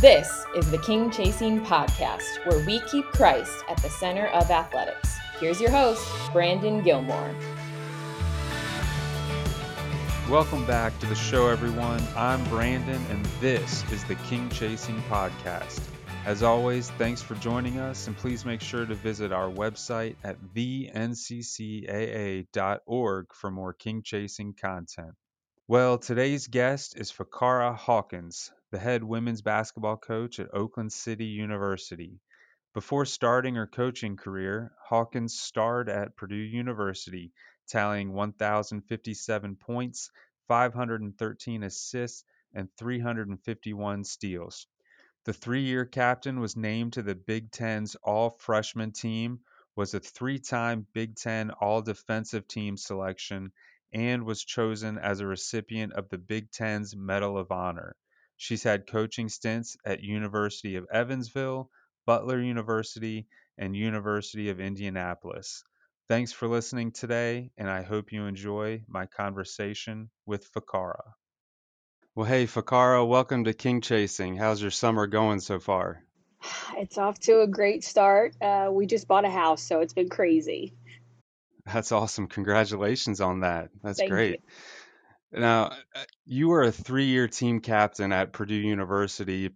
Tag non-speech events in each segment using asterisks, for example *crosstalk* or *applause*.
This is the King Chasing Podcast, where we keep Christ at the center of athletics. Here's your host, Brandon Gilmore. Welcome back to the show, everyone. I'm Brandon, and this is the King Chasing Podcast. As always, thanks for joining us, and please make sure to visit our website at thenccaa.org for more King Chasing content. Well, today's guest is FahKara Hawkins, the head women's basketball coach at Oakland City University. Before starting her coaching career, Hawkins starred at Purdue University, tallying 1,057 points, 513 assists, and 351 steals. The three year captain was named to the Big Ten's all freshman team, was a three time Big Ten all defensive team selection, and was chosen as a recipient of the Big Ten's Medal of Honor. She's had coaching stints at University of Evansville, Butler University, and University of Indianapolis. Thanks for listening today, and I hope you enjoy my conversation with FahKara. Well, hey, FahKara, welcome to King Chasing. How's your summer going so far? *sighs* It's off to a great start. Uh, we just bought a house, so it's been crazy. That's awesome. Congratulations on that. That's Thank great. you. Now, uh, you were a three year team captain at Purdue University,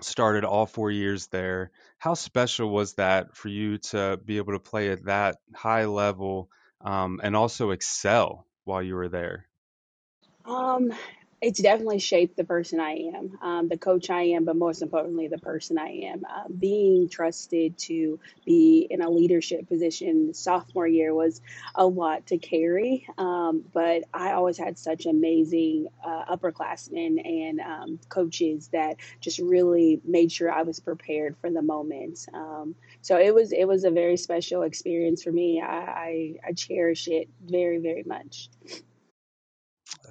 started all four years there. How special was that for you to be able to play at that high level um, and also excel while you were there? Um, it's definitely shaped the person I am, um, the coach I am, but most importantly, the person I am. Uh, being trusted to be in a leadership position sophomore year was a lot to carry, um, but I always had such amazing uh, upperclassmen and um, coaches that just really made sure I was prepared for the moment. Um, so it was it was a very special experience for me. I, I, I cherish it very very much.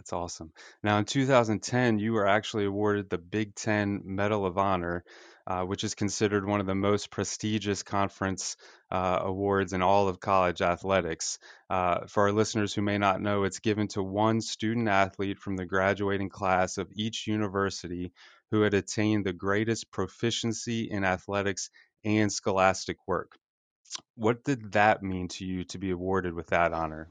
That's awesome. Now, in 2010, you were actually awarded the Big Ten Medal of Honor, uh, which is considered one of the most prestigious conference uh, awards in all of college athletics. Uh, for our listeners who may not know, it's given to one student athlete from the graduating class of each university who had attained the greatest proficiency in athletics and scholastic work. What did that mean to you to be awarded with that honor?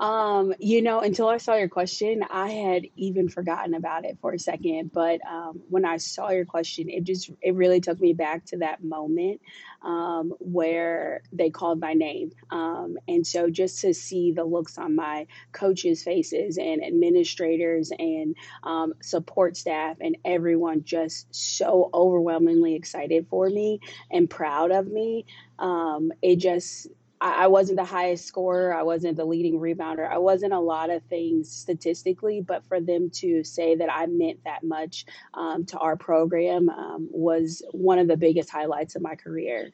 Um, you know, until I saw your question, I had even forgotten about it for a second. But um, when I saw your question, it just it really took me back to that moment um, where they called my name. Um, and so just to see the looks on my coaches' faces and administrators and um, support staff and everyone just so overwhelmingly excited for me and proud of me, um, it just I, I wasn't the highest scorer. I wasn't the leading rebounder. I wasn't a lot of things statistically, but for them to say that I meant that much um, to our program um, was one of the biggest highlights of my career.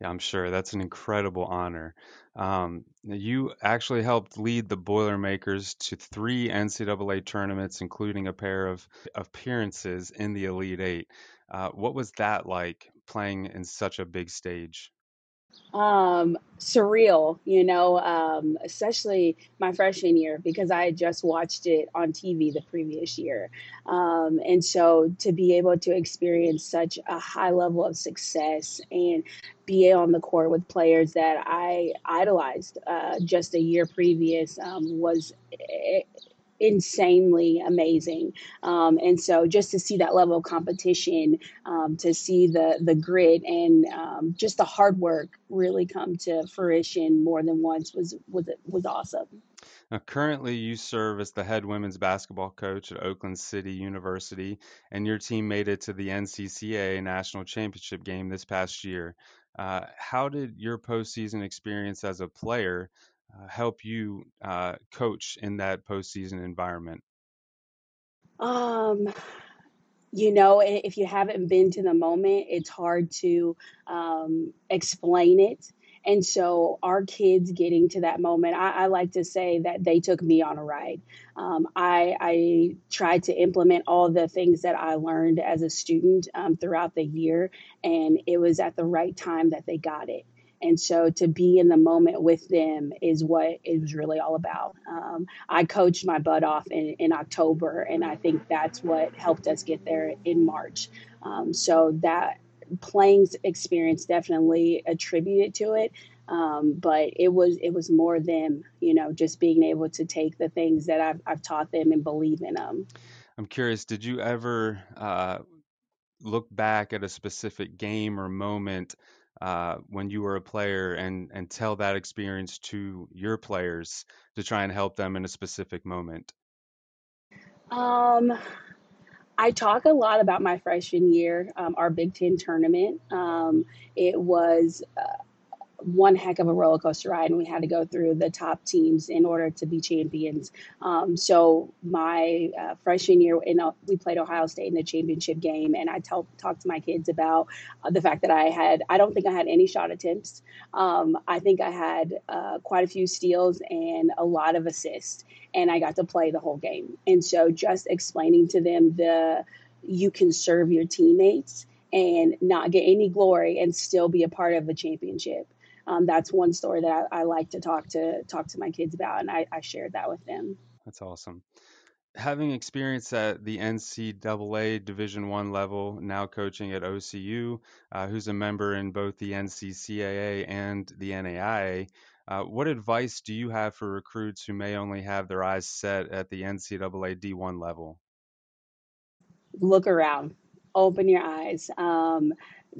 Yeah, I'm sure that's an incredible honor. Um, you actually helped lead the Boilermakers to three NCAA tournaments, including a pair of appearances in the Elite Eight. Uh, what was that like playing in such a big stage? Um, surreal, you know, um, especially my freshman year because I had just watched it on TV the previous year. Um, and so to be able to experience such a high level of success and be on the court with players that I idolized uh, just a year previous um, was eh, insanely amazing. Um, and so just to see that level of competition, um, to see the the grit and um, just the hard work really come to fruition more than once was was was awesome. Now, currently, you serve as the head women's basketball coach at Oakland City University, and your team made it to the NCCAA national championship game this past year. Uh, how did your postseason experience as a player uh, help you uh, coach in that postseason environment? Um, you know, if you haven't been to the moment, it's hard to um, explain it. And so, our kids getting to that moment, I, I like to say that they took me on a ride. Um, I, I tried to implement all the things that I learned as a student um, throughout the year, and it was at the right time that they got it. And so to be in the moment with them is what it was really all about. Um, I coached my butt off in, in October, and I think that's what helped us get there in March. Um, so that playing experience definitely attributed to it. Um, but it was it was more them, you know, just being able to take the things that I've, I've taught them and believe in them. I'm curious, did you ever uh, look back at a specific game or moment uh, when you were a player and and tell that experience to your players to try and help them in a specific moment? Um, I talk a lot about my freshman year, um, our Big Ten tournament. Um, it was uh, one heck of a roller coaster ride, and we had to go through the top teams in order to be champions. Um, so my uh, freshman year, in a, we played Ohio State in the championship game, and I talked to my kids about uh, the fact that I had I don't think I had any shot attempts. Um, I think I had uh, quite a few steals and a lot of assists, and I got to play the whole game. And so just explaining to them the you can serve your teammates and not get any glory and still be a part of the championship um, that's one story that I, I, like to talk to talk to my kids about, and I, I shared that with them. That's awesome. Having experience at the NCAA Division One level, now coaching at OCU, uh, who's a member in both the NCCAA and the NAIA, uh, what advice do you have for recruits who may only have their eyes set at the NCAA D1 level? Look around, open your eyes. Um,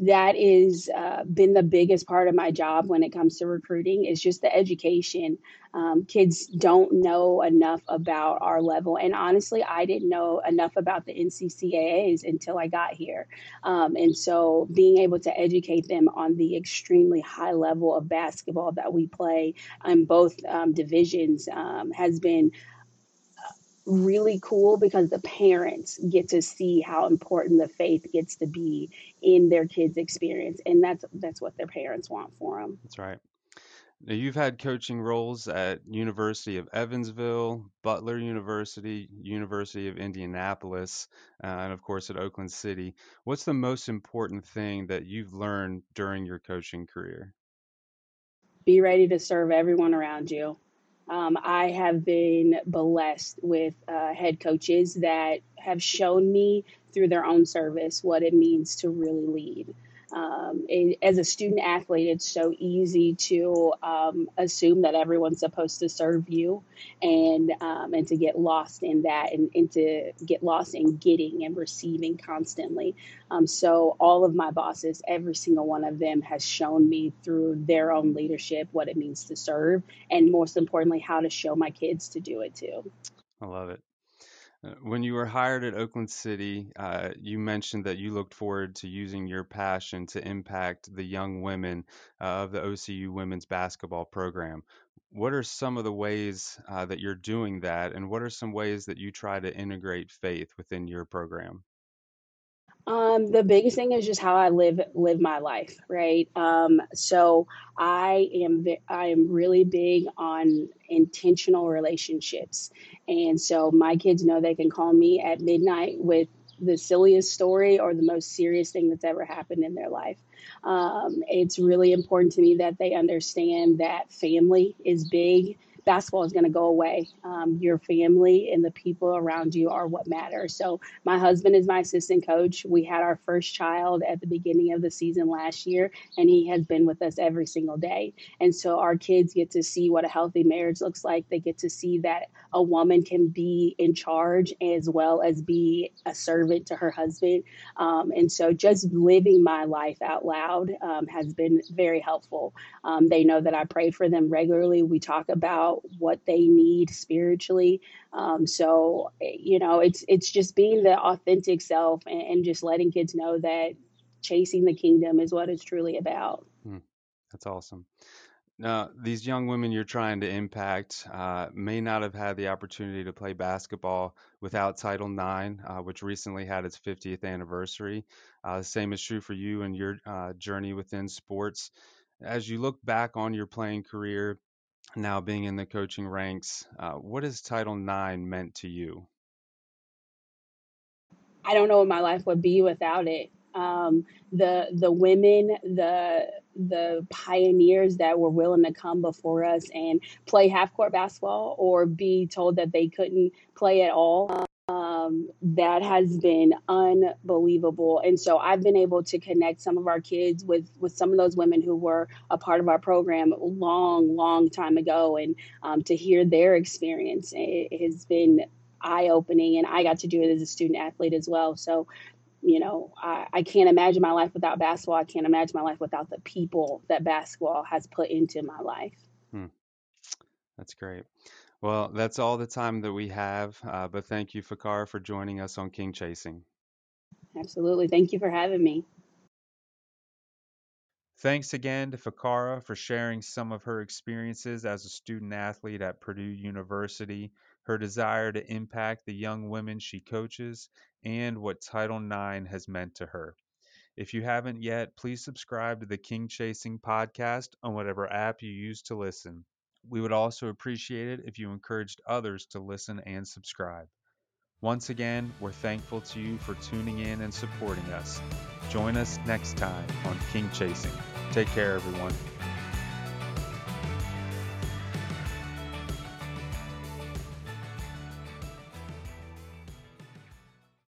that is uh, been the biggest part of my job when it comes to recruiting is just the education. Um, kids don't know enough about our level. And honestly i didn't know enough about the nccaa's until i got here. Um, and so being able to educate them on the extremely high level of basketball that we play in both um, divisions um, has been really cool because the parents get to see how important the faith gets to be in their kids' experience, and that's that's what their parents want for them. That's right. Now, you've had coaching roles at University of Evansville, Butler University, University of Indianapolis, uh, and of course at Oakland City. What's the most important thing that you've learned during your coaching career? Be ready to serve everyone around you. Um, I have been blessed with uh, head coaches that have shown me through their own service what it means to really lead. Um, as a student athlete, it's so easy to um, assume that everyone's supposed to serve you, and um, and to get lost in that, and, and, to get lost in getting and receiving constantly. Um, so all of my bosses, every single one of them, has shown me through their own leadership what it means to serve, and most importantly, how to show my kids to do it too. I love it. When you were hired at Oakland City, uh, you mentioned that you looked forward to using your passion to impact the young women uh, of the OCU women's basketball program. What are some of the ways uh, that you're doing that, and what are some ways that you try to integrate faith within your program? Um, the biggest thing is just how I live live my life, right? Um, so I am I am really big on intentional relationships, and so my kids know they can call me at midnight with the silliest story or the most serious thing that's ever happened in their life. Um, it's really important to me that they understand that family is big basketball is going to go away. Um, your family and the people around you are what matter. So, my husband is my assistant coach. We had our first child at the beginning of the season last year, and he has been with us every single day. And so, our kids get to see what a healthy marriage looks like. They get to see that a woman can be in charge as well as be a servant to her husband. Um, and so, just living my life out loud um, has been very helpful. Um, they know that I pray for them regularly. We talk about what they need spiritually. Um, so you know, it's it's just being the authentic self and, and, just letting kids know that chasing the kingdom is what it's truly about. Hmm. That's awesome. Now, these young women you're trying to impact uh, may not have had the opportunity to play basketball without Title IX, uh, which recently had its 50th anniversary. Uh, the same is true for you and your uh, journey within sports. As you look back on your playing career, now being in the coaching ranks, uh, what has Title IX meant to you? I don't know what my life would be without it. Um, the the women, the the pioneers that were willing to come before us and play half court basketball or be told that they couldn't play at all. Um, that has been unbelievable. And so I've been able to connect some of our kids with with some of those women who were a part of our program long, long time ago, and um, to hear their experience it has been eye opening. And I got to do it as a student athlete as well. So you know, I, I can't imagine my life without basketball. I can't imagine my life without the people that basketball has put into my life. Hmm. That's great. Well, that's all the time that we have. Uh, but thank you, FahKara, for joining us on King Chasing. Absolutely. Thank you for having me. Thanks again to FahKara for sharing some of her experiences as a student athlete at Purdue University, her desire to impact the young women she coaches, and what Title IX has meant to her. If you haven't yet, please subscribe to the King Chasing podcast on whatever app you use to listen. We would also appreciate it if you encouraged others to listen and subscribe. Once again, we're thankful to you for tuning in and supporting us. Join us next time on King Chasing. Take care, everyone.